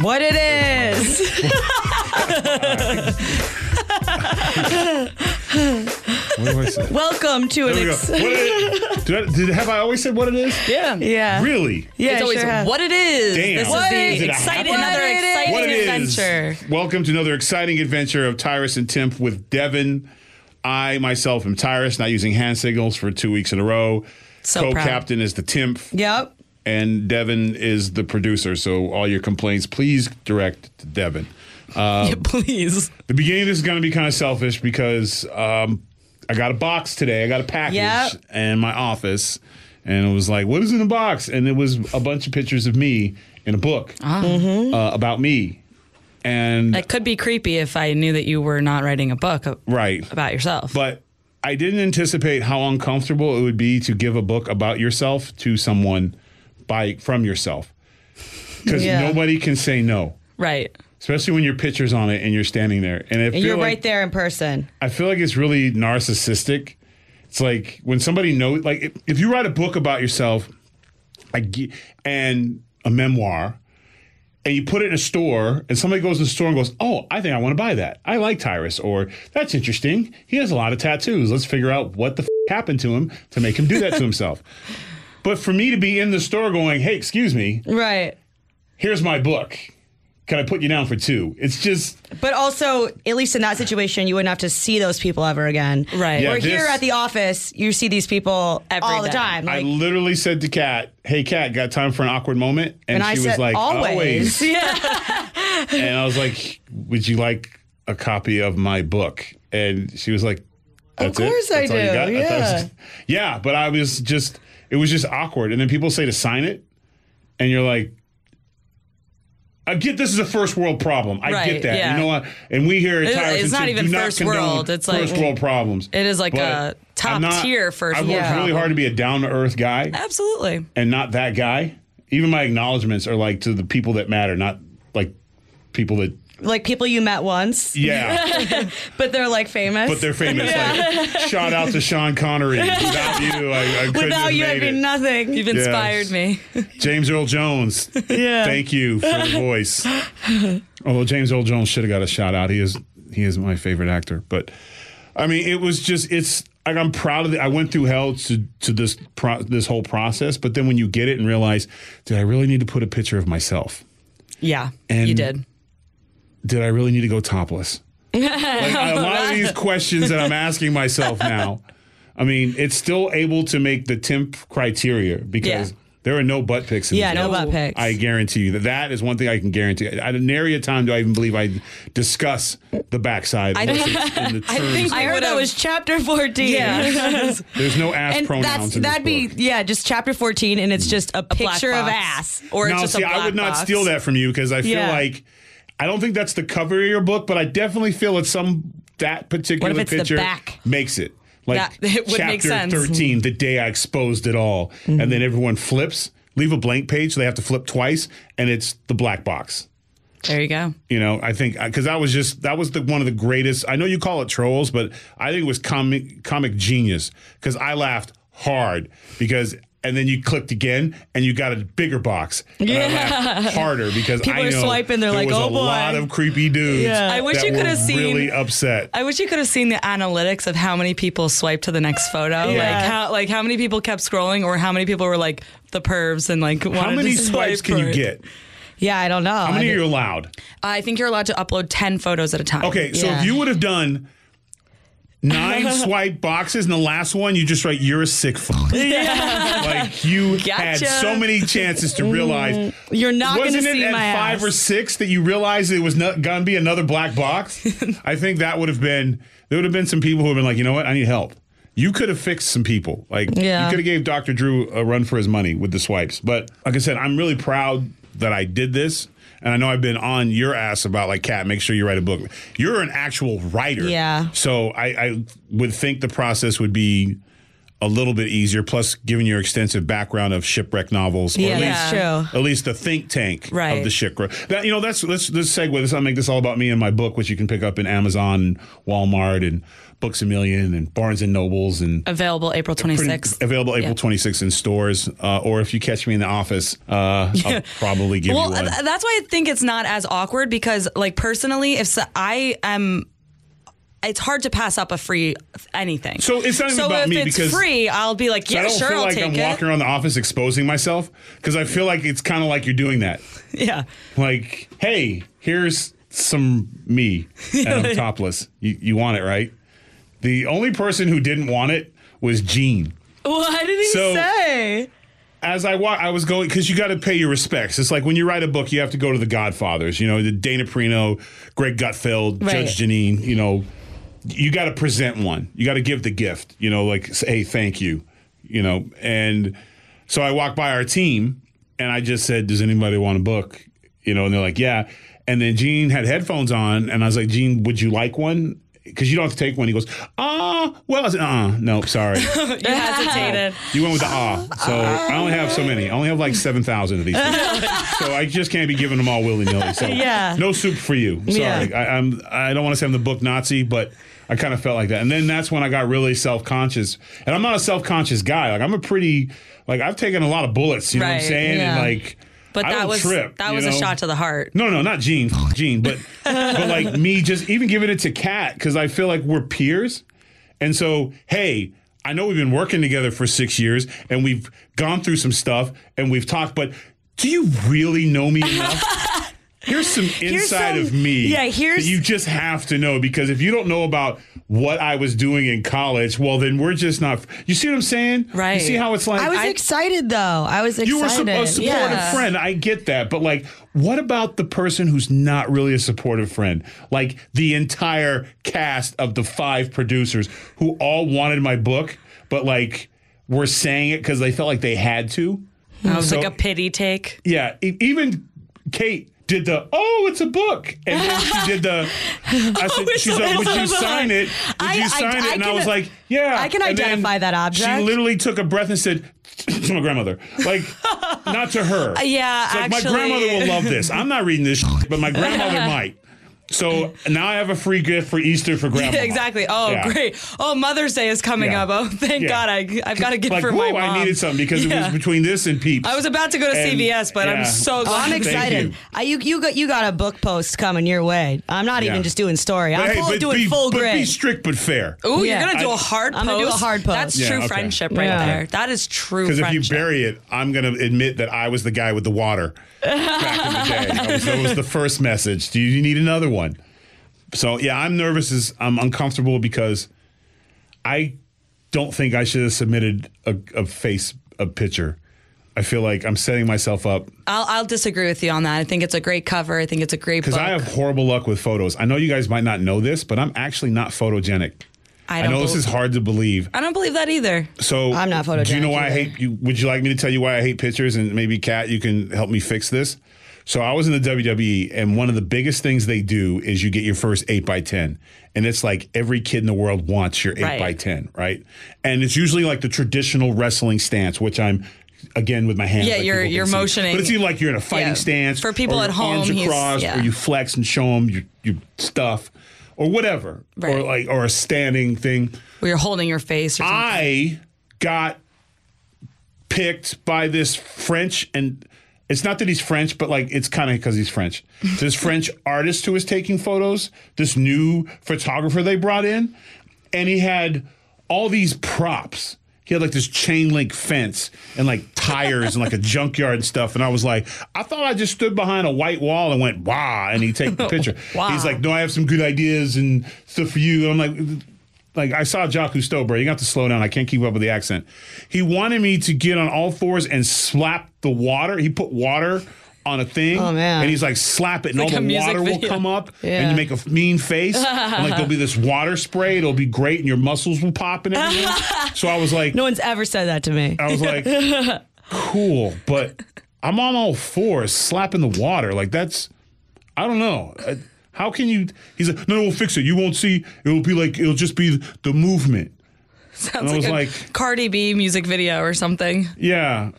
What it is. What do I say? Welcome to There an we go. ex- What it- did, I, did have I always said what it is? yeah. Yeah. Really? Yeah, it's always sure have. what it is. Damn. This What is is the it a exciting, happy- another What it exciting What it is? adventure. Welcome to another exciting adventure of Tyrus and Timpf with Devin. I myself am Tyrus, not using hand signals for two weeks in a row. So proud. Co-captain is the Timpf, Yep. And Devin is the producer. So all your complaints, please direct to Devin. Yeah, please. The beginning of this is going to be kind of selfish because um, I got a box today. I got a package Yep. in my office, and it was like, "What is in the box?" And it was a bunch of pictures of me in a book uh, about me. And That could be creepy if I knew that you were not writing a book a- right, about yourself. but I didn't anticipate how uncomfortable it would be to give a book about yourself to someone by from yourself, because Yeah. nobody can say no. right. Especially when your picture's on it and you're standing there, and, And you're like- right there in person. I feel like it's really narcissistic. It's like when somebody knows, like if, if you write a book about yourself, I ge- and a memoir, and you put it in a store, and somebody goes to the store and goes, "Oh, I think I want to buy that. I like Tyrus," or "That's interesting. He has a lot of tattoos. Let's figure out what the f- happened to him to make him do that to himself." But for me to be in the store going, "Hey, excuse me, Right. here's my book. Can I put you down for two? It's just But also, at least in that situation, you wouldn't have to see those people ever again. Right. Yeah, Or here at the office, you see these people Every all the day. time. I Like, literally said to Kat, "Hey, Kat, got time for an awkward moment?" And, and I she said, was like, always. And I was like, "Would you like a copy of my book?" And she was like, That's it? course I That's all you do, got?" thought it was yeah. just- yeah, but I was just, it was just awkward. And then people say to sign it, and you're like. I get this is a first world problem. I Right, get that. yeah. You know what? And we here at Tyrus it's not even do not first world. It's like- first world problems. It is like But a top not- tier first I've worked world really hard to be a down to earth guy Absolutely. and not that guy. Even my acknowledgments are like to the people that matter, not like people that like people you met once, yeah, but they're like famous. but they're famous. Like shout out to Sean Connery. Without you, I, I couldn't Without have you, I'd be nothing. You've inspired me. James Earl Jones. Yeah. Thank you for the voice. Although James Earl Jones should have got a shout out. He is he is my favorite actor. But I mean, it was just it's like I'm proud of it. I went through hell to to this pro, this whole process. But then when you get it and realize, did I really need to put a picture of myself? Yeah, And- you did. Did I really need to go topless? like a lot of these questions that I'm asking myself now. I mean, it's still able to make the Timpf criteria because Yeah. there are no butt pics. In yeah, no butt pics. I guarantee you that that is one thing I can guarantee. At nary a time do I even believe I discuss the backside. unless it's in the I think I heard that was chapter 14. Yeah. There's no ass and pronouns that's in this that'd be book. yeah, just chapter 14 and it's mm. just a, black picture of ass. Or it's now, just see, a black I would not box. steal that from you because I feel Yeah. like I don't think that's the cover of your book, but I definitely feel that some that particular What if it's the picture back? makes it. Like That- it would chapter make sense. 13, the day I exposed it all. Mm-hmm. And then everyone flips, leave a blank page, so they have to flip twice, and it's the black box. There you go. You know, I think because that was just that was the one of the greatest. I know you call it trolls, but I think it was comic comic genius because I laughed hard because. And then you clicked again, and you got a bigger box. And I harder because People I are know swiping, they're like, "Oh, a boy." lot of creepy dudes. Yeah. I wish you could have seen- really upset. I wish you could have seen the analytics of how many people swiped to the next photo. Yeah. Like how like how many people kept scrolling or how many people were like the pervs and like How many swipes can you get? Yeah, I don't know. How many are you allowed? I think you're allowed to upload 10 photos at a time. Okay, so Yeah. if you would have done nine swipe boxes and the last one you just write you're a sick fuck. like you had so many chances to realize mm, You're not going to wasn't it see at my five ass. or six that you realized it was not gonna be another black box? I think that would have been there would have been some people who have been like, you know what, I need help. you could have fixed some people. Like Yeah. you could have gave Dr. Drew a run for his money with the swipes. But like I said, I'm really proud that I did this. And I know I've been on your ass about like, Kat, make sure you write a book. You're an actual writer. Yeah. So I, I would think the process would be a little bit easier. Plus, given your extensive background of shipwreck novels, or Yeah, at least at least the think tank Right. of the shipwreck. That you know, that's let's let's segue this. I'll make this all about me and my book, which you can pick up in Amazon, Walmart, and Books a Million, and Barnes and Nobles, and Available April pretty- 26th. available April Yeah. 26th in stores. Uh, or if you catch me in the office, uh, I'll probably give Well, you one. th- that's why I think it's not as awkward because, like, personally, if so, I am, it's hard to pass up a free anything. So it's not even so about if me it's because- free, I'll be like, So yeah, I don't sure, feel I'll like I'm it. walking around the office exposing myself because I feel like it's kind of like you're doing that. Yeah, Like, hey, here's some me, and I'm topless. You, you want it, right? The only person who didn't want it was Gene. what did he So- say? As I wa- I was going because you got to pay your respects. It's like when you write a book, you have to go to the Godfathers. You know, the Dana Perino, Greg Gutfeld, Right. Judge Jeanine. You know, you got to present one. You got to give the gift. You know, like say, hey, thank you. You know, and so I walked by our team and I just said, "Does anybody want a book?" You know, and they're like, "Yeah." And then Gene had headphones on, and I was like, "Gene, would you like one?" Because you don't have to take one. He goes, "Ah, well." I said, "Uh, no, sorry." You hesitated. You went with the ah. So I only have so many. I only have like 7,000 of these. things. so I just can't be giving them all willy nilly. So Yeah. no soup for you. Sorry. Yeah. I, I'm, I don't want to say I'm the book Nazi, but I kind of felt like that. And then that's when I got really self conscious. And I'm not a self conscious guy. Like I'm a pretty, like I've taken a lot of bullets, you know what I'm saying? yeah. And like, But I that was trip, that was a shot to the heart. No, no, not Gene, Gene, but but like me just even giving it to Kat because I feel like we're peers, and so hey, I know we've been working together for six years and we've gone through some stuff and we've talked, but do you really know me enough? Here's some inside some- of me yeah, here's- that you just have to know because if you don't know about what I was doing in college, well, then we're just not. You see what I'm saying? Right. You see how it's like? I was I- excited though. I was excited. You were a supportive Yeah. friend. I get that. But like, what about the person who's not really a supportive friend? Like the entire cast of the five producers who all wanted my book, but like were saying it because they felt like they had to. That was So- like a pity take. Yeah. Even Kate did the, oh, it's a book. And then she did the, I said, oh, it's she's like, would you sign it? Would I- you sign I it? And I was like, yeah. I can And identify that object. She literally took a breath and said, to my grandmother. Like, not to her. yeah, like, my grandmother will love this. I'm not reading this, but my grandmother might. So now I have a free gift for Easter for grandma. Yeah, exactly. Oh, Yeah. great. Oh, Mother's Day is coming Yeah. up. Oh, thank Yeah. God. I, I've got a gift Like, for whoa, my mom. I needed something because it was between this and Peeps. I was about to go to And- CVS, but yeah. I'm so Oh. I'm Thank excited. you. I, you you got you got a book post coming your way. I'm not Yeah. even just doing story. I'm But hey, full, but doing be, full but grid. be strict but fair. Oh, Yeah. you're gonna do I- a hard post. I'm gonna do a hard post. That's Yeah, true okay. friendship right Yeah. there. That is true Because if you bury it, I'm going to admit that I was the guy with the water back in the day. I was, that was the first message. Do you need another one? So yeah, I'm nervous. As I'm uncomfortable because I don't think I should have submitted a, a face a picture. I feel like I'm setting myself up I'll, I'll disagree with you on that. I think it's a great cover. I think it's a great book. because I have horrible luck with photos. I know you guys might not know this, but I'm actually not photogenic. I I, don't know this is hard to believe. I don't believe that either. So I'm not Do you know photogenic why I hate you? Would you like me to tell you why I hate pictures? And maybe Kat, you can help me fix this. So I was in the WWE, and one of the biggest things they do is you get your first eight by ten, and it's like every kid in the world wants your eight Right. by ten, right? And it's usually like the traditional wrestling stance, which I'm. Again, with my hands, Yeah, like you're- you're see. motioning. but it's like you're in a fighting Yeah. stance For people at your arms home, crossed, yeah. or you flex and show them your your stuff, or whatever, or like or a standing thing. Where you're holding your face or something. I got picked by this French, and it's not that he's French, but like it's kind of because he's French. This French artist who was taking photos, this new photographer they brought in, and he had all these props. He had like this chain link fence and like tires and like a junkyard and stuff. And I was like, I thought I just stood behind a white wall and went, wow. And he'd take the picture. Wow. He's like, no, I have some good ideas and stuff for you. And I'm like, like I saw Jacques Cousteau, bro. You got to slow down. I can't keep up with the accent. He wanted me to get on all fours and slap the water. He put water on a thing. Oh, man. And he's like, slap it, and like all the music water will come up, Yeah. and you make a mean face, and like there'll be this water spray. It'll be great, and your muscles will pop and everything. so I was like, No one's ever said that to me. I was like, cool, but I'm on all fours slapping the water. Like that's, I don't know. Uh, How can you? He's like, no, no, we'll fix it. You won't see. It'll be like it'll just be the movement. Sounds like like- Cardi B music video or something. Yeah.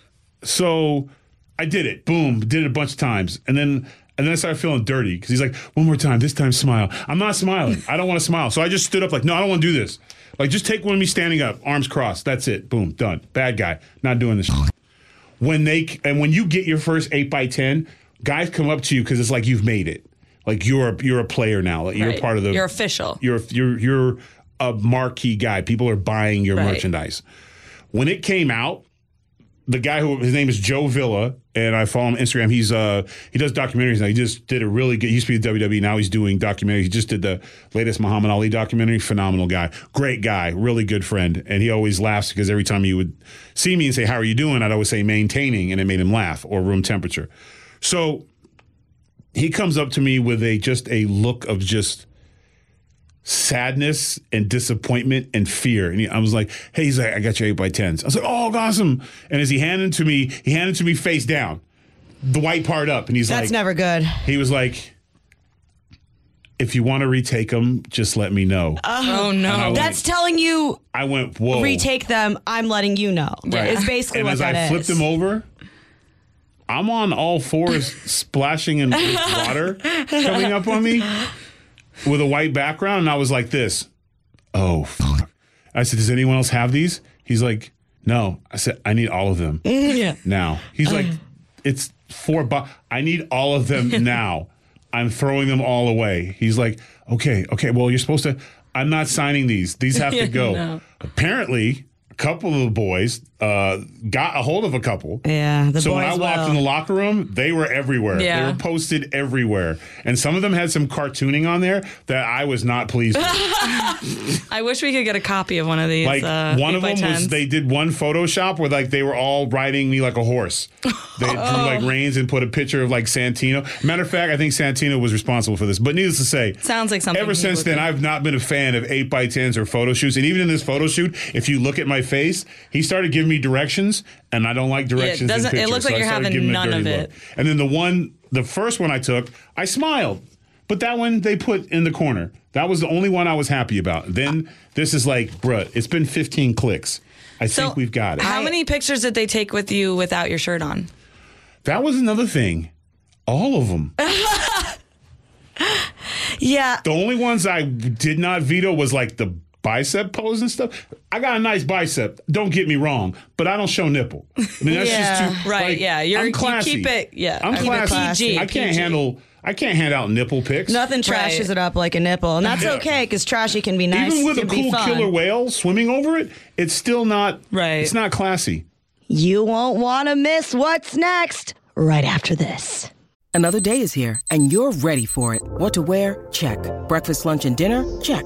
So I did it. Boom. Did it a bunch of times, and then. And then I started feeling dirty because he's like, one more time, this time smile. I'm not smiling. I don't want to smile. So I just stood up like, no, I don't want to do this. Like, just take one of me standing up, arms crossed. That's it. Boom, done. Bad guy. Not doing this. when they and when you get your first eight by ten, guys come up to you because it's like you've made it. Like you're a, you're a player now. Like you're Right. part of the. You're official. You're you're you're a marquee guy. People are buying your Right. merchandise. When it came out, the guy who his name is Joe Villa, and I follow him on Instagram. He's uh he does documentaries now. He just did a really good. He used to be the WWE. Now he's doing documentaries. He just did the latest Muhammad Ali documentary. Phenomenal guy, great guy, really good friend. And he always laughs because every time he would see me and say, "How are you doing?" I'd always say "maintaining," and it made him laugh or room temperature. So he comes up to me with a just a look of just sadness and disappointment and fear. And he, I was like, hey, he's like, I got your eight by tens. I was like, oh, awesome. And as he handed to me, he handed to me face down, the white part up. And he's That's like, That's never good. he was like, if you want to retake them, just let me know. Oh, oh And no. went- That's telling you I went, whoa. retake them. I'm letting you know. Right. It's basically and what as that I is. flipped him over, I'm on all fours, splashing in water coming up on me with a white background, and I was like this. Oh, fuck. I said, "Does anyone else have these?" He's like, "No." I said, "I need all of them yeah. now." He's like, uh. "It's four bu I need all of them now. I'm throwing them all away." He's like, "Okay, okay. Well, you're supposed to. I'm not signing these. These have to go." no. Apparently, a couple of the boys uh, got a hold of a couple. Yeah, the so when I walked will. in the locker room, they were everywhere. Yeah. They were posted everywhere, and some of them had some cartooning on there that I was not pleased with. I wish we could get a copy of one of these. Like uh, one of them 8x10s. was they did one Photoshop where like they were all riding me like a horse. They drew like reins and put a picture of like Santino. Matter of fact, I think Santino was responsible for this. But needless to say, Sounds like something Ever since then, do. I've not been a fan of eight by tens or photo shoots. And even in this photo shoot, if you look at my face, he started giving me directions, and I don't like directions. doesn't- in it looks like so you're having giving none of it. look. And then the one, the first one I took, I smiled. But that one they put in the corner. That was the only one I was happy about. Then this is like, bruh, it's been 15 clicks. I So, think we've got it. How many pictures did they take with you without your shirt on? that was another thing. All of them. Yeah. The only ones I did not veto was like the bicep pose and stuff. I got a nice bicep. Don't get me wrong, but I don't show nipple. I mean, that's Yeah. just too Right, like, yeah, you're- I'm you classy. keep it- yeah, I'm keep it classy. classy. I can't PG. handle. I can't hand out nipple pics. Nothing trashes Right. it up like a nipple. And that's Yeah. okay because trashy can be nice. Even with a cool killer whale swimming over it, it's still not. Right. It's not classy. You won't want to miss what's next right after this. Another day is here, and you're ready for it. What to wear? Check. Breakfast, lunch, and dinner? Check.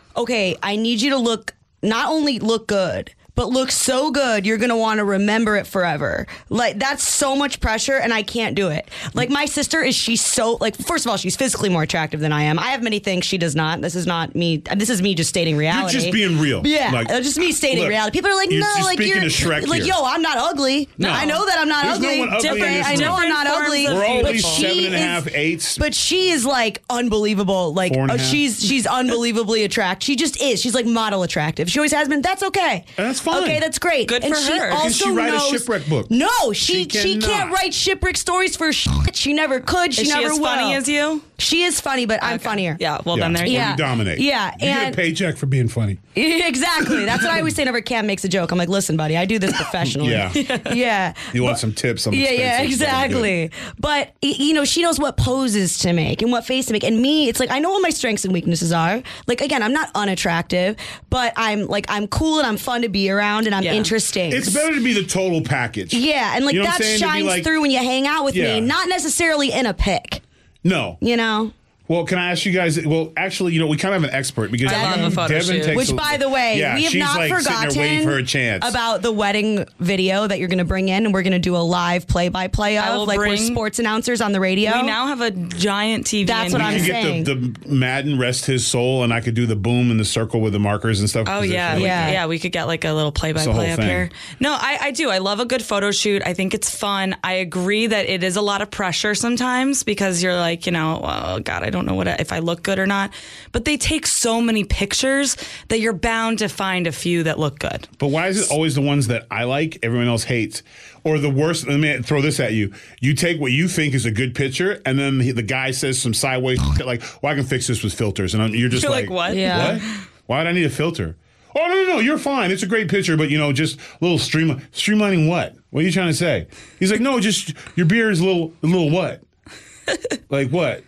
okay, I need you to look not only look good, but look so good you're gonna want to remember it forever. Like that's so much pressure, and I can't do it. Like my sister is she's so like first of all she's physically more attractive than I am. I have many things she does not. This is not me. This is me just stating reality. You're just being real. Yeah, Like, uh, just me stating look, reality. People are like, no, you're like you're like, here. yo, I'm not ugly. No. I know that I'm not There's no ugly. one ugly Different. I know. I'm not ugly. We're all but at least she seven is- eights. But she is like unbelievable. Like and uh, half. she's she's unbelievably attractive. She just is. She's like model attractive. She always has been. That's okay. And that's fine. Okay, that's great. Good and for she her. Can Also she write a shipwreck book? No, she She she, can't write shipwreck stories for shit. She never could. She Is she never as will. funny as you? She is funny, but I'm funnier. Yeah. Well, Yeah. then there you Yeah. You dominate. Yeah, You and get a paycheck for being funny. exactly. That's what I always say whenever Cam makes a joke. I'm like, listen, buddy, I do this professionally. Yeah. yeah. You want some tips? Some Yeah, yeah, expensive stuff. exactly. But y- you know, she knows what poses to make and what face to make. And me, it's like I know what my strengths and weaknesses are. Like again, I'm not unattractive, but I'm like I'm cool and I'm fun to be around and I'm Yeah. interesting. It's better to be the total package. Yeah, and like You know what that I'm saying? To be shines like- through when you hang out with Yeah. me, not necessarily in a pic. No. You know. Well, can I ask you guys? Well, actually, you know, we kind of have an expert because I love a photo Devin shoot. takes Which, a- by the way, yeah, we have she's not like forgotten sitting there waiting for her chance. about the wedding video that you're going to bring in, and we're going to do a live play-by-play I of, will like we're bring- sports announcers on the radio. We now have a giant TV. That's in what I'm here. you saying. get the, the Madden rest his soul, and I could do the boom and the circle with the markers and stuff. Oh 'cause it's yeah, really- we- Yeah. yeah, We could get like a little play by It's the play up thing. here. No, I, I do. I love a good photo shoot. I think it's fun. I agree that it is a lot of pressure sometimes because you're like, you know, oh God, I don't know what I- if I look good or not. But they take so many pictures that you're bound to find a few that look good. But why is it always the ones that I like, everyone else hates? Or the worst, let me throw this at you. You take what you think is a good picture, and then the, the guy says some sideways shit like, well, I can fix this with filters. And I'm, you're just You're like, like, what? Yeah. What? Why'd I need a filter? Oh, no, no, no, you're fine. It's a great picture, but, you know, just a little stream, streamlining what? What are you trying to say? He's like, no, just your beard is a little, a little what? like what?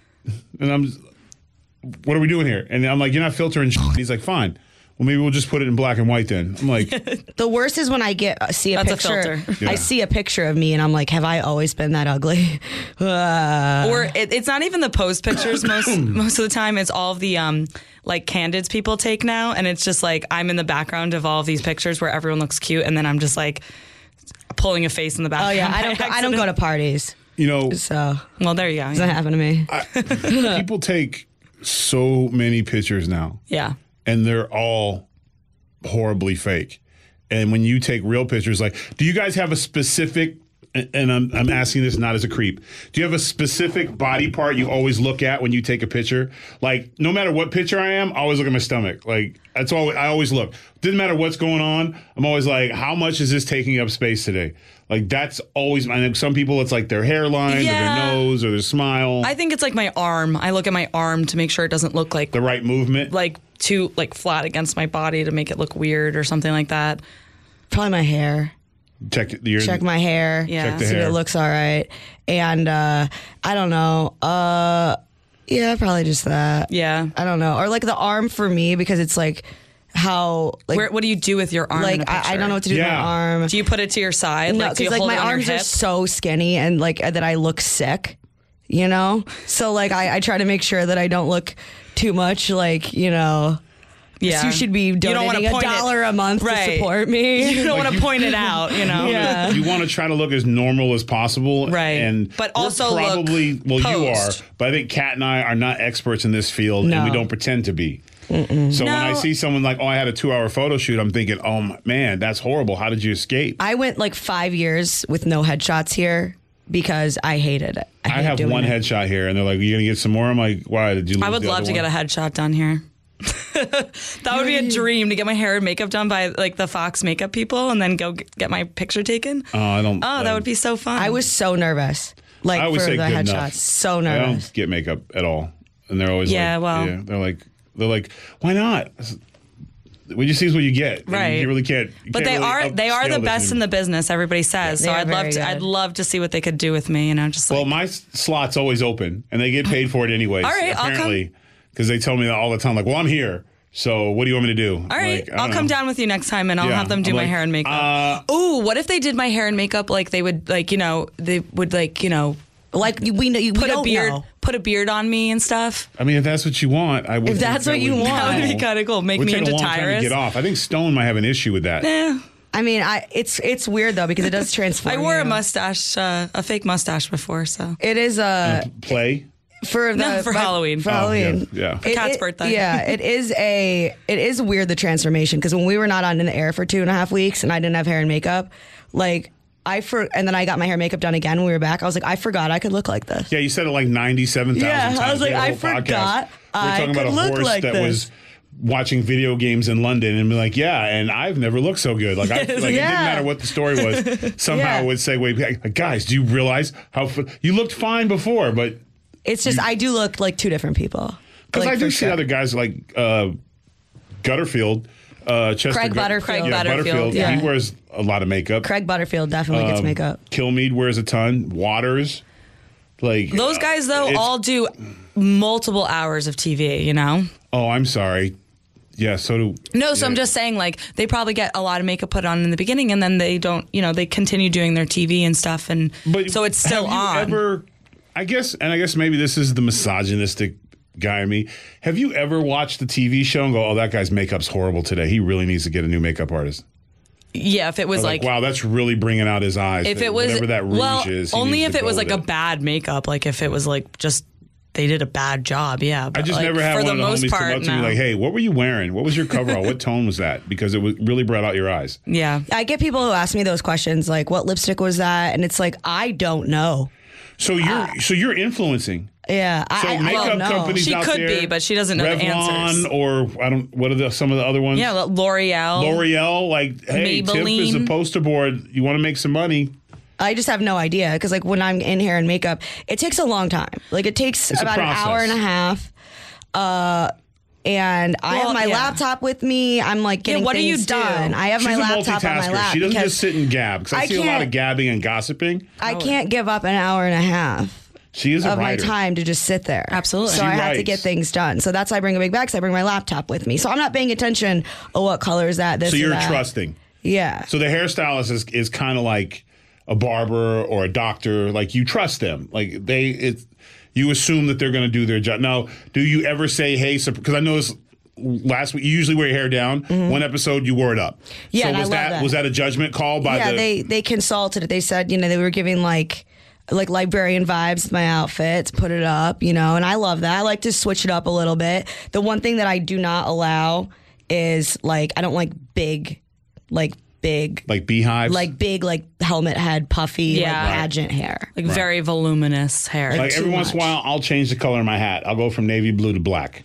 And I'm, what are we doing here? And I'm like, you're not filtering shit. He's like, fine. Well, maybe we'll just put it in black and white then. I'm like, The worst is when I get uh, see a That's a picture. filter. Yeah. I see a picture of me and I'm like, have I always been that ugly? Uh, or it, it's not even the pose pictures most most of the time. It's all of the um like candids people take now, and it's just like I'm in the background of all of these pictures where everyone looks cute, and then I'm just like pulling a face in the background. oh yeah, I don't. Go, I don't go to accident. parties, you know, so Well, there you go. doesn't Yeah. to me. people take so many pictures now yeah. and they're all horribly fake and when you take real pictures like do you guys have a specific and I'm, I'm asking this not as a creep. Do you have a specific body part you always look at when you take a picture? Like no matter what picture i am i always look at my stomach. Like that's all i always look. Doesn't matter what's going on i'm always like how much is this taking up space today? Like that's always I know some people it's like their hairline or their nose or their smile. I think it's like my arm. I look at my arm to make sure it doesn't look like the right movement? like too like flat against my body to make it look weird or something like that. Probably my hair. Check your Check my hair. Yeah. Check the see hair. if it looks all right. And uh, I don't know. Uh, yeah, probably just that. Yeah. I don't know. Or like the arm for me because it's like how like Where, what do you do with your arm? in like a I, I picture? don't know what to do with Yeah. my arm. Do you put it to your side? No, like, because like hold my arms are so skinny and like that I look sick, you know. So like I, I try to make sure that I don't look too much like you know. Yeah. You should be You don't wanna donating a point it- dollar a month Right. to support me. You don't Like want to point it out, you know. Yeah. you want to try to look as normal as possible, Right. And But we're also look probably well, you are, but I think Kat and I are not experts in this field, and we don't pretend to be. So when I see someone like, oh, I had a two-hour photo shoot, I'm thinking, oh my- man, that's horrible. How did you escape? I went like five years with no headshots here because I hated it. I hate have one it. headshot here, and they're like, "You're gonna get some more?" I'm like, "Why did you?" Lose I would the love other to get a headshot done here. that would be a dream to get my hair and makeup done by like the Fox makeup people and then go g- get my picture taken. Oh, I don't. oh, that would be so fun. I was so nervous, like I always for say the good headshots. enough. So I nervous. don't get makeup at all, and they're always Yeah, like, well. yeah, they're like, they're like, why not? What you see is what you get. And Right. You really can't. you but can't they really are they are upscale the this best in anymore. the business. Everybody says so. Are I'd love very to. good. I'd love to see what they could do with me. You know, just like Well, my s- slot's always open, and they get paid for it anyways. All right, I'll come. apparently, because they tell me that all the time. Like, well, I'm here, so what do you want me to do? All right, Like, I I'll don't come down with you next time, and I'll Yeah, have them do I'm my like, hair and makeup. uh, Ooh, what if they did my hair and makeup like they would like you know they would like you know Like we know, we put a beard know. put a beard on me and stuff. I mean, if that's what you want, I would. If that's what you want. That would be kind of cool. Make me into a long time to Tyrus. get off. I think Stone might have an issue with that. Eh, I mean, I it's it's weird though because it does transform. I wore a mustache, uh, a fake mustache before, so It is uh, Play. For the No, for but- Halloween. For Oh, Halloween, yeah, yeah. It- Cat's it- birthday. Yeah, it is a it is weird the transformation because when we were not on in the air for two and a half weeks and I didn't have hair and makeup, like I for and then I got my hair and makeup done again when we were back. I was like, I forgot I could look like this. Yeah, you said it like ninety-seven thousand Yeah, times. I was like, in I whole podcast. forgot We We're I talking about a horse like that this. was watching video games in London and be like, yeah, and I've never looked so good. Like, I, like it didn't Yeah. matter what the story was. Somehow Yeah. it would say, wait, guys, do you realize how f- you looked fine before, but It's just I do look like two different people. Because Like, I do see sure. other guys like uh, Gutterfield, uh, Chester Craig Gut- Butterfield. Yeah, Craig Butterfield, He wears a lot of makeup. Craig Butterfield definitely gets Um, makeup. Kilmeade wears a ton. Watters, like Those guys, though, all do multiple hours of TV, you know? Oh, I'm sorry. Yeah, so do No, so I'm just saying, like, they probably get a lot of makeup put on in the beginning and then they don't, you know, they continue doing their TV and stuff. And so it's still have you on. Ever, I guess, and I guess maybe this is the misogynistic guy in me. Have you ever watched the TV show and go, "Oh, that guy's makeup's horrible today. He really needs to get a new makeup artist." yeah, if it was Or like, wow, that's really bringing out his eyes. if it was, whatever that rouge well, is, he only if it was like with a bad makeup, like if it was like just they did a bad job, yeah. I just like, never had for one the of the most homies part, come up to no. me like, "Hey, what were you wearing? What was your coverall? what tone was that?" Because it was, really brought out your eyes. yeah. I get people who ask me those questions like, "What lipstick was that?" And it's like, I don't know. So you're so you're influencing. Yeah, So I, makeup don't know. companies She out could there, be, but she doesn't know the Revlon answers. or I don't. What are the, some of the other ones? Yeah, L'Oreal. L'Oreal, like, hey, Tiff is a poster board. You want to make some money? I just have no idea because like when I'm in hair and makeup, it takes a long time. Like it takes It's about an hour and a half. Uh, and I have my yeah. laptop with me. I'm like getting what do you things do? done. I have She's my laptop on my multitasker. lap She doesn't just sit and gab. Because I, I see a lot of gabbing and gossiping. I oh. can't give up an hour and a half. She is a of my time to just sit there. Absolutely. So She I have to get things done. So that's why I bring a big bag. 'cause I bring my laptop with me. So I'm not paying attention. Oh, what color is that? This. So you're that. trusting. Yeah. So the hairstylist is, is kind of like a barber or a doctor. Like you trust them. Like they, it, you assume that they're going to do their job. Now, do you ever say, "Hey," because I noticed last week you usually wear your hair down. One episode you wore it up. Mm-hmm. Yeah, So was love that, that. was that a judgment call by yeah, the? they they consulted it. They said, you know, they were giving like like librarian vibes with my outfits, put it up, you know, and I love that. I like to switch it up a little bit. The one thing that I do not allow is like I don't like big like big like beehives. like big like helmet head puffy Yeah. like pageant hair. like very voluminous hair. Like too every once in a while, I'll change the color of my hat. I'll go from navy blue to black.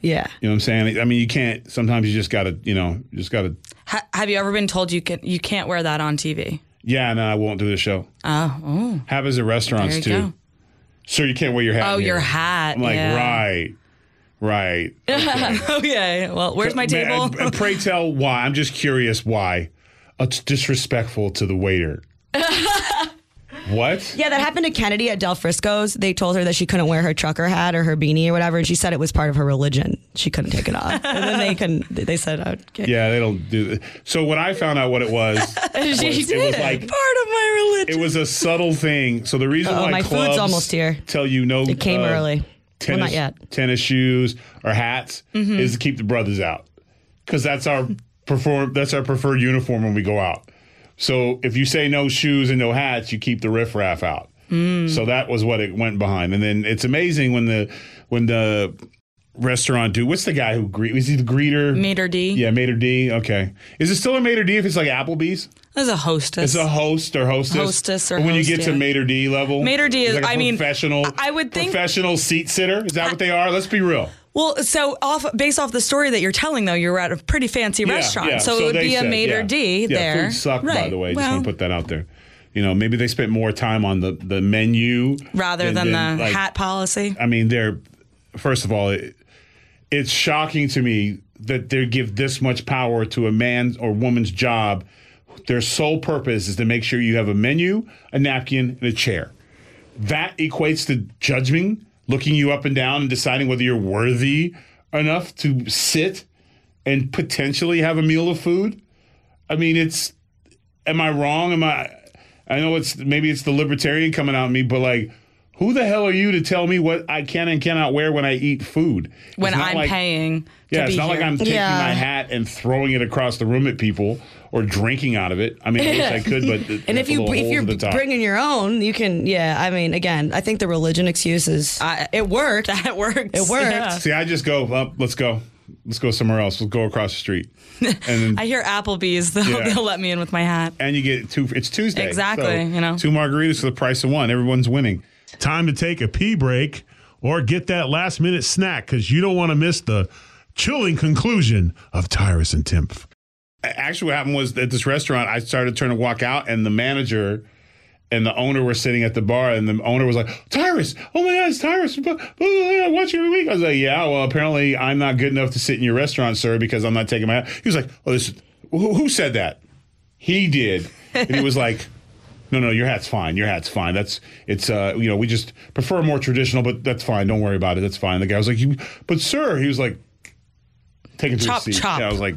Yeah. You know what I'm saying? I mean, you can't. Sometimes you just gotta, you know, you just gotta. ha- have you ever been told you can you can't wear that on TV? Yeah, no, I won't do the show. Oh, oh, Happens at restaurants there you too. go. Sir, you can't wear your hat. Oh, in your hat, I'm like, yeah. right, right. Okay. Okay, well, where's my table? and, and pray tell why. I'm just curious why. It's disrespectful to the waiter. what? Yeah, that happened to Kennedy at Del Frisco's. They told her that she couldn't wear her trucker hat or her beanie or whatever, and she said it was part of her religion. She couldn't take it off. and then they couldn't. They said, okay. Yeah, they don't do. That. So when I found out what it was, was it was like Part of my religion. it was a subtle thing. So the reason Uh-oh, why my food's almost here. tell you no, It came uh, early. tennis, not yet. tennis shoes or hats Mm-hmm. is to keep the brothers out because that's our perform that's our preferred uniform when we go out. So if you say no shoes and no hats, you keep the riffraff out. Mm. So that was what it went behind. And then it's amazing when the when the restaurant dude, what's the guy who greet? Is he the greeter? maître d'. Yeah, maître d'. Okay, is it still a maître d' if it's like Applebee's? As a hostess. It's a host or hostess. Hostess or But when host, you get to. maître d' level, maître d' is- like a I mean, professional. I would think- professional seat sitter. Is that what they are? Let's be real. Well, so off based off the story that you're telling, though, you're at a pretty fancy Yeah, restaurant, yeah. so, it would be a said, Mater yeah. D yeah, there. Food sucked, by the way. Just Well, want to put that out there. You know, maybe they spent more time on the the menu rather than, the like, hat policy. I mean, they're first of all, it, it's shocking to me that they give this much power to a man's or woman's job. Their sole purpose is to make sure you have a menu, a napkin, and a chair. That equates to judging, looking you up and down, and deciding whether you're worthy enough to sit and potentially have a meal of food. I mean, it's. Am I wrong? Am I? I know it's maybe it's the libertarian coming out at me, but like, who the hell are you to tell me what I can and cannot wear when I eat food? when I'm like- paying to Yeah, be it's not here. like I'm taking Yeah. my hat and throwing it across the room at people or drinking out of it. I mean, I wish I could, but And if you little if holes you're at bringing your own, you can. Yeah, I mean, again, I think the religion excuses. is it worked. it works. It worked. Yeah. See, I just go, up, let's go. Let's go somewhere else. We'll go across the street. And then, I hear Applebee's; they'll, Yeah. they'll let me in with my hat. and you get two. It's Tuesday, Exactly, so you know. two margaritas for the price of one. Everyone's winning. Time to take a pee break or get that last minute snack because you don't want to miss the chilling conclusion of Tyrus and Timpf. Actually, what happened was at this restaurant, I started trying to walk out, and the manager and the owner were sitting at the bar, and the owner was like, "Tyrus, oh my God, it's Tyrus! I watch you every week." I was like, "Yeah, well, apparently I'm not good enough to sit in your restaurant, sir, because I'm not taking my." Hat. he was like, "Oh, this, who, who said that?" He did, and he was like. No, no, your hat's fine. Your hat's fine. That's it's uh you know we just prefer more traditional, but that's fine. Don't worry about it. That's fine. The guy was like, you, but sir, he was like, taking to Chop, seat. chop. Yeah, I was like,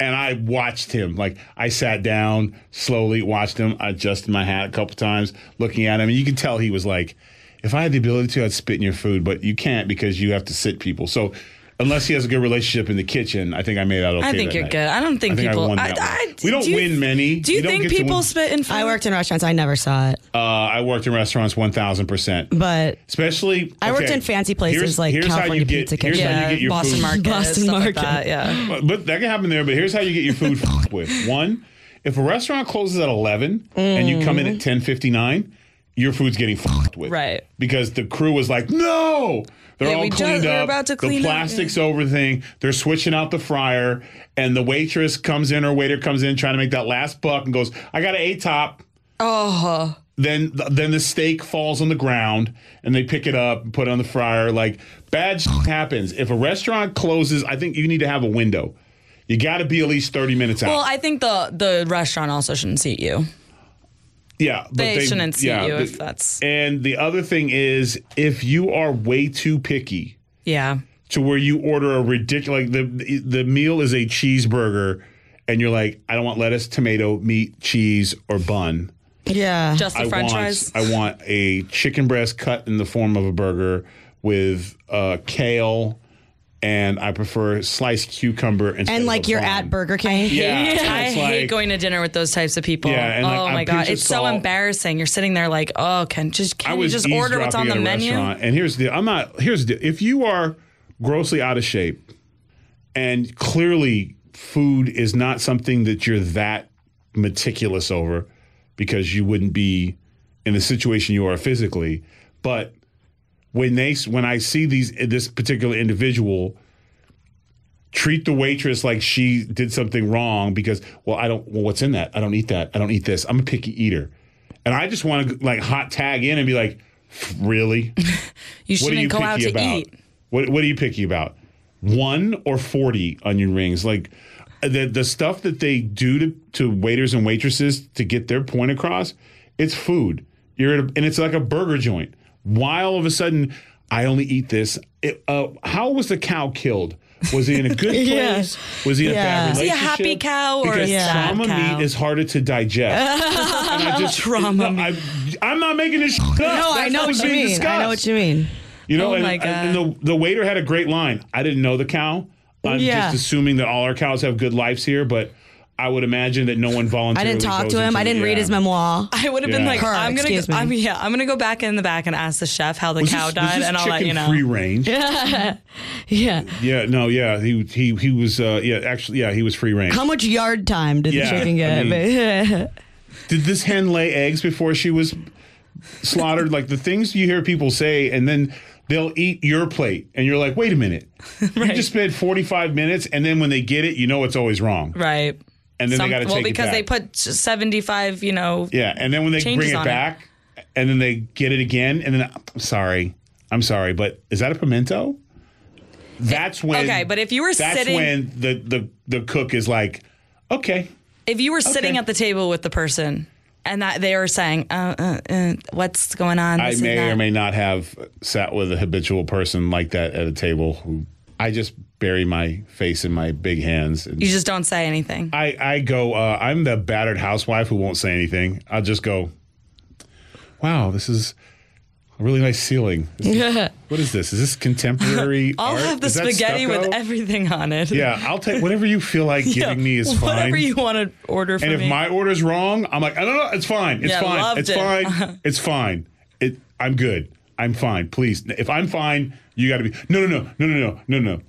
and I watched him. Like I sat down, slowly watched him. I adjusted my hat a couple times, looking at him, and you could tell he was like, if I had the ability to, I'd spit in your food, but you can't because you have to sit people. So. Unless he has a good relationship in the kitchen, I think I made out okay. I think that you're night. good. I don't think I think I people. won that one. I, We don't do you- win many. Do you You think people spit in food? I worked in restaurants. I never saw it, Uh, I worked in restaurants one thousand percent. but Especially, I worked in fancy places here's- like here's how California you get, Pizza Here's Kitchen. how Yeah, you get your Boston food. Market, Boston Market. like that. Yeah. But, but that can happen there. But here's how you get your food f- with. One, if a restaurant closes at 11 and you come in at 10:59, your food's getting fucked with. Right. Because the crew was like, "No." They're Yeah, all just- cleaned we're up. about to the clean up, plastic's over the thing. They're switching out the fryer, and the waitress comes in or waiter comes in trying to make that last buck and goes, "I got an A top." Oh, uh-huh. then then the steak falls on the ground and they pick it up and put it on the fryer. Like bad shit happens. If a restaurant closes, I think you need to have a window. You got to be at least thirty minutes out. well, I think the the restaurant also shouldn't seat you. Yeah, but They, shouldn't seat you the- if that's And the other thing is, if you are way too picky yeah. to where you order a ridiculous, like the the meal is a cheeseburger, and you're like, I don't want lettuce, tomato, meat, cheese, or bun. yeah, Just the I French want fries. I want a chicken breast cut in the form of a burger with uh, kale, and I prefer sliced cucumber instead and like a you're at Burger King. Yeah, I it's hate going to dinner with those types of people. Yeah, and, like, oh I'm my god, pinch of it's so embarrassing. You're sitting there like, oh, can just can you just order what's on the eavesdropping at a menu? and here's the I'm not here's the if you are grossly out of shape, and clearly food is not something that you're that meticulous over, because you wouldn't be in the situation you are physically, but when they when I see these this particular individual treat the waitress like she did something wrong because well I don't well what's in that? I don't eat that. I don't eat this. I'm a picky eater. And I just want to like hot tag in and be like really? You what are you shouldn't go picky out to about? eat. what what are you picky about? One or 40 onion rings. Like the the stuff that they do to, to waiters and waitresses to get their point across it's food. You're a, and it's like a burger joint why all of a sudden I only eat this it, uh, how was the cow killed was he in a good Yeah. place? Was he in a Yeah. bad Is he a relationship? happy cow or a because sad trauma cow? meat is harder to digest. and I just Trauma no, I, I'm not making this shit up. No, I know what you mean. I know what you mean. You know, Oh and, my and the, the waiter had a great line. I didn't know the cow. I'm Yeah. just assuming that all our cows have good lives here, but I would imagine that no one volunteered. I didn't talk to him. I didn't the- read his memoir. I would have been like, Her, I'm gonna, excuse go, me. I'm, yeah, I'm gonna go back in the back and ask the chef how the Was cow this, died, and I'll let chicken you know. free range. Yeah. yeah, Yeah. no, yeah, he he he was. Uh, yeah, actually, yeah, he was free range. How much yard time did Yeah, the chicken I get? Did this hen lay eggs before she was slaughtered? like the things you hear people say, and then they'll eat your plate, and you're like, wait a minute, you just spent 45 minutes, and then when they get it, you know it's always wrong, Right. And then Some- they got to well, take because it they put 75, you know. yeah, and then when they bring it on it. back, and then they get it again, and then I'm sorry, I'm sorry, but is that a pimento? That's when. Okay, but if you were sitting that's sitting- when the the the cook is like, okay, If you were sitting at the table with the person and that they were saying, uh, uh, uh, "What's going on?" I may or may not have sat with a habitual person like that at a table who I just bury my face in my big hands. And You just don't say anything. I, I go, uh, I'm the battered housewife who won't say anything. I'll just go, wow, this is a really nice ceiling. This what is this? Is this contemporary I'll art? have the Is spaghetti with everything on it. Yeah, I'll take whatever you feel like Yeah, giving me is fine. Whatever you want to order for And if me. my order's wrong, I'm like, no, no, no, it's fine. It's Yeah, fine. It's it. fine. It's fine. It, I'm good. I'm fine. Please, if I'm fine, you got to be. No, no, no, no, no, no, no, no.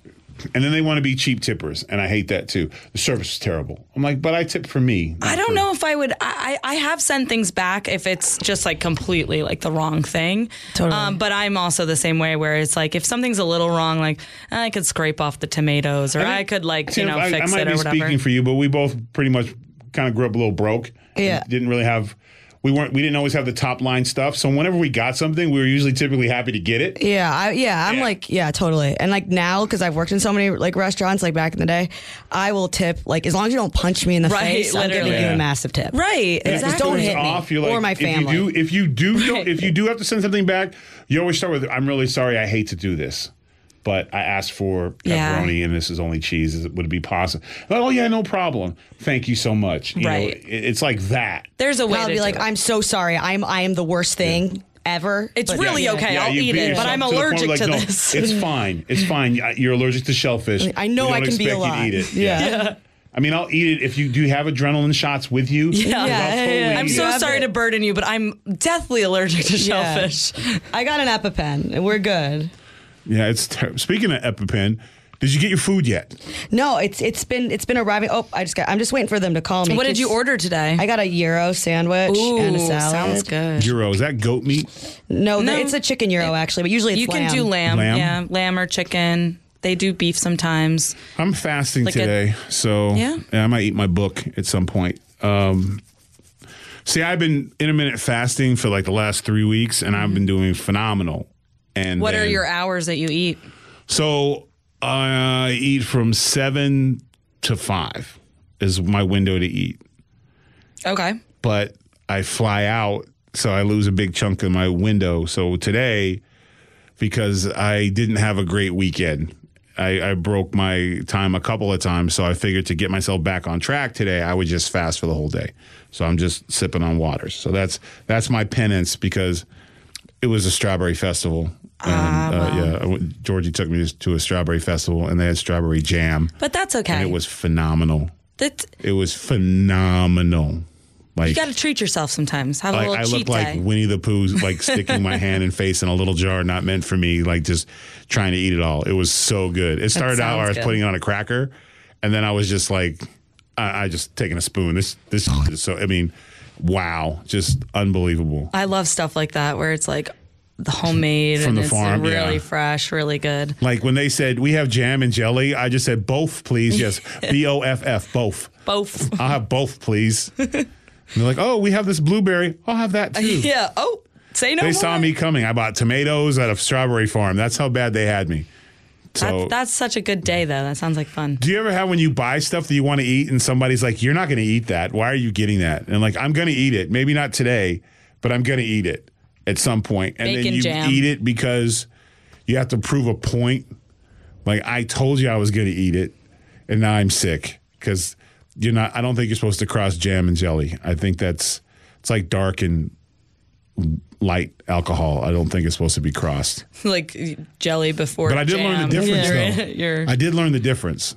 And then they want to be cheap tippers, and I hate that too. The service is terrible. I'm like, but I tip for me. I don't for- know if I would. I, I I have sent things back if it's just like completely like the wrong thing. Totally. Um, but I'm also the same way where it's like if something's a little wrong, like I could scrape off the tomatoes or I, think- could like you know I, fix I might it or be whatever. speaking for you, but we both pretty much kind of grew up a little broke. Yeah. Didn't really have. We weren't we didn't always have the top line stuff. So whenever we got something, we were usually typically happy to get it. Yeah, I, yeah, I'm Yeah. like, yeah, totally. And like now, because I've worked in so many like restaurants, like back in the day, I will tip like as long as you don't punch me in the Right, face, I'm giving literally. you a massive tip. Right. And if Just don't hit me off, you're like, or my family. If you do, if you do, Right. if you do have to send something back, you always start with, "I'm really sorry, I hate to do this." But I asked for Yeah. pepperoni and this is only cheese. Is it- Would it be possible? Oh yeah, no problem. Thank you so much. You Right. it- it's like that. There's a way I'll to be like, it. I'm so sorry. I'm I am the worst thing ever. It's But- really yeah. okay. Yeah, I'll eat it, but I'm to allergic where, to no, this. It's fine. It's fine. You're allergic to shellfish. I know I can be expect a you to lot. eat it. Yeah. I mean, I'll eat it if you do you have adrenaline shots with you. Yeah. I'll Yeah, totally yeah, yeah. I'm so it. sorry it. to burden you, but I'm deathly allergic to Yeah. shellfish. I got an EpiPen and we're good. Yeah, it's ter- speaking of EpiPen. Did you get your food yet? No, it's it's been it's been arriving. Oh, I just got. I'm just waiting for them to call me. What did you order today? I got a gyro sandwich and a salad. Sounds good. Gyro. Is that goat meat? No, No. it's a chicken gyro actually, but usually it's You can do lamb, Lamb? yeah, lamb or chicken. They do beef sometimes. I'm fasting Like a- today, so Yeah? I might eat my book at some point. Um, see, I've been intermittent fasting for like the last three weeks, and I've been doing phenomenal. And. What are your hours that you eat? So I eat from seven to five is my window to eat, Okay. but I fly out, so I lose a big chunk of my window. So today, because I didn't have a great weekend. I, I broke my time a couple of times, so I figured to get myself back on track today, I would just fast for the whole day. So I'm just sipping on waters. So that's that's my penance because it was a strawberry festival. And uh, yeah, went- Georgie took me to a strawberry festival, and they had strawberry jam, But that's okay. and it was phenomenal. That It was phenomenal. Like you got to treat yourself sometimes. Have a I, little I cheat look like. Winnie the Pooh, like sticking my hand and face in a little jar not meant for me, like just trying to eat it all. It was so good. It started out where I was good. putting it on a cracker, and then I was just like, I, I just taking a spoon. This this is so. I mean, wow, just unbelievable. I love stuff like that where it's like homemade From and the it's farm, really yeah. fresh, really good. Like when they said we have jam and jelly, I just said both, please. Yes, B O F F, both. Both. I'll have both, please. And they're like, oh, we have this blueberry. I'll have that too. yeah. Oh, say no They more. saw me coming. I bought tomatoes at a strawberry farm. That's how bad they had me. So, That's, that's such a good day, though. That sounds like fun. do you ever have when you buy stuff that you want to eat and somebody's like, "You're not going to eat that. Why are you getting that?" And like, "I'm going to eat it. Maybe not today, but I'm going to eat it at some point." And then you jam. eat it because you have to prove a point. Like I told you I was going to eat it, and now I'm sick because you're not. I don't think you're supposed to cross jam and jelly. I think that's it's like dark and light alcohol. I don't think it's supposed to be crossed. like jelly before. But I did learn the difference, You're- though. you're- I did learn the difference.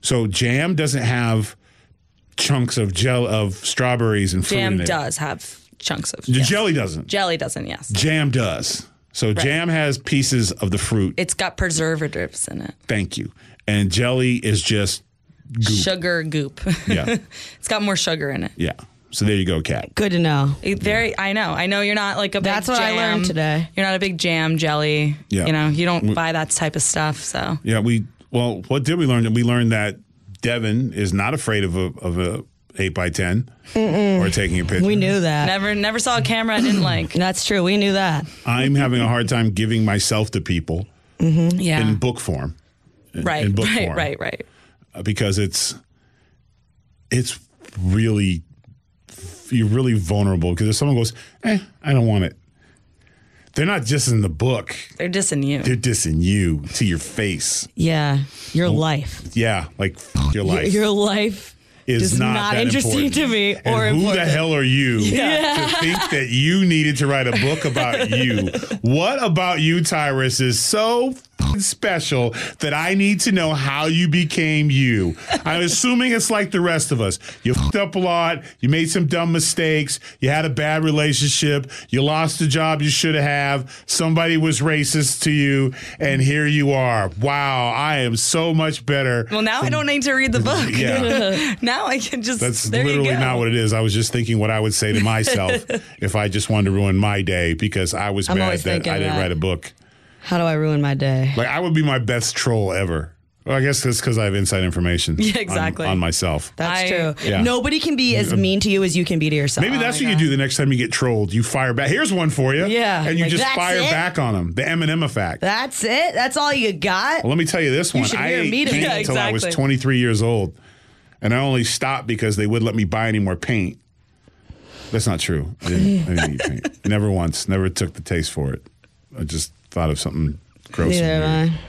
So jam doesn't have chunks of gel of strawberries and fruit jam in it. does have chunks of The yes. jelly doesn't. Jelly doesn't. Yes, Jam does. So jam has pieces of the fruit. it's got preservatives in it. Thank you. And jelly is just Sugar goop. yeah, it's got more sugar in it. yeah. So there you go, Kat. Good to know. It Very. I know. I know you're not like a. Big That's what I jam. learned today. You're not a big jam jelly. Yeah. You know. You don't buy that type of stuff. So. Yeah, we well, what did we learn? We learned that Devin is not afraid of a of a eight by 10 or taking a picture. We knew that. Never, never saw a camera I didn't like. That's true. We knew that. I'm having a hard time giving myself to people Yeah. in book form. right. in book right. form. Right. Right. uh, because it's it's really you're really vulnerable because if someone goes, eh, I don't want it. They're not just in the book; They're dissing you. they're dissing you to your face. Yeah. Your life. Yeah, like your life Your life is not, not, interesting important. to me And or who the hell are you yeah. to think that you needed to write a book about you? What about you, Tyrus, is so special that I need to know how you became you? I'm assuming it's like the rest of us. You fucked up a lot. You made some dumb mistakes. You had a bad relationship. You lost a job you should have. Somebody was racist to you, and here you are. Wow, I am so much better. well, now I don't need to read the book. Yeah. now I can just. That's literally not what it is. I was just thinking what I would say to myself if I just wanted to ruin my day because I was I'm mad that I didn't that. write a book. How do I ruin my day? Like I would be my best troll ever. Well, I guess that's because I have inside information. Yeah, exactly. On, myself. That's I- true. Yeah. Nobody can be as mean to you as you can be to yourself. Maybe that's oh what you do the next time you get trolled. You fire back. Here's one for you. Yeah. And you Like, just fire it?" back on them. The Eminem effect. That's it. That's all you got. Well, let me tell you this one. should I hear ate me to- paint Yeah, until I was 23 years old, and I only stopped because they wouldn't let me buy any more paint. That's not true. I didn't, I didn't eat paint. Never once. Never took the taste for it. I just thought of something gross. Neither and have weird.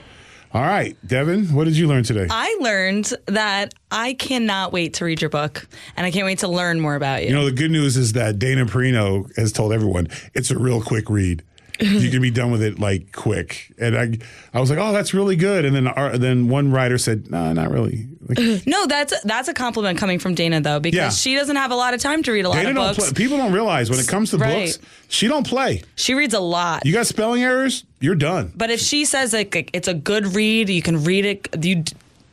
All right, Devin, what did you learn today? I learned that I cannot wait to read your book, and I can't wait to learn more about you. You know, the good news is that Dana Perino has told everyone it's a real quick read. You can be done with it like quick. And I, I was like, oh, that's really good. And then, our, then one writer said, no, not really. Like, no, that's that's a compliment coming from Dana though, because Yeah. she doesn't have a lot of time to read a lot Dana of don't books. People don't realize when it comes to Right. books, she don't play. She reads a lot. You got spelling errors, you're done. But if she says like, it's a good read, you can read it. You,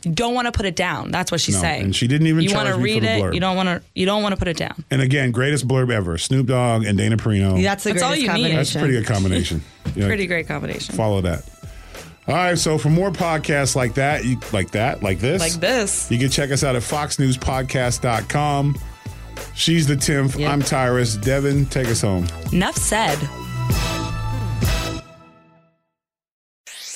you don't want to put it down. That's what she's No, saying. and she didn't even You wanna read it. blurb. You don't want to. You don't want to put it down. And again, greatest blurb ever: Snoop Dogg and Dana Perino. That's the That's all greatest you need. That's a pretty good combination. Yeah, Pretty great combination. Follow that. All right. So for more podcasts like that, you, like that, like this, Like this. you can check us out at foxnewspodcast.com. She's the Timpf. Yep. I'm Tyrus. Devin, take us home. Enough said.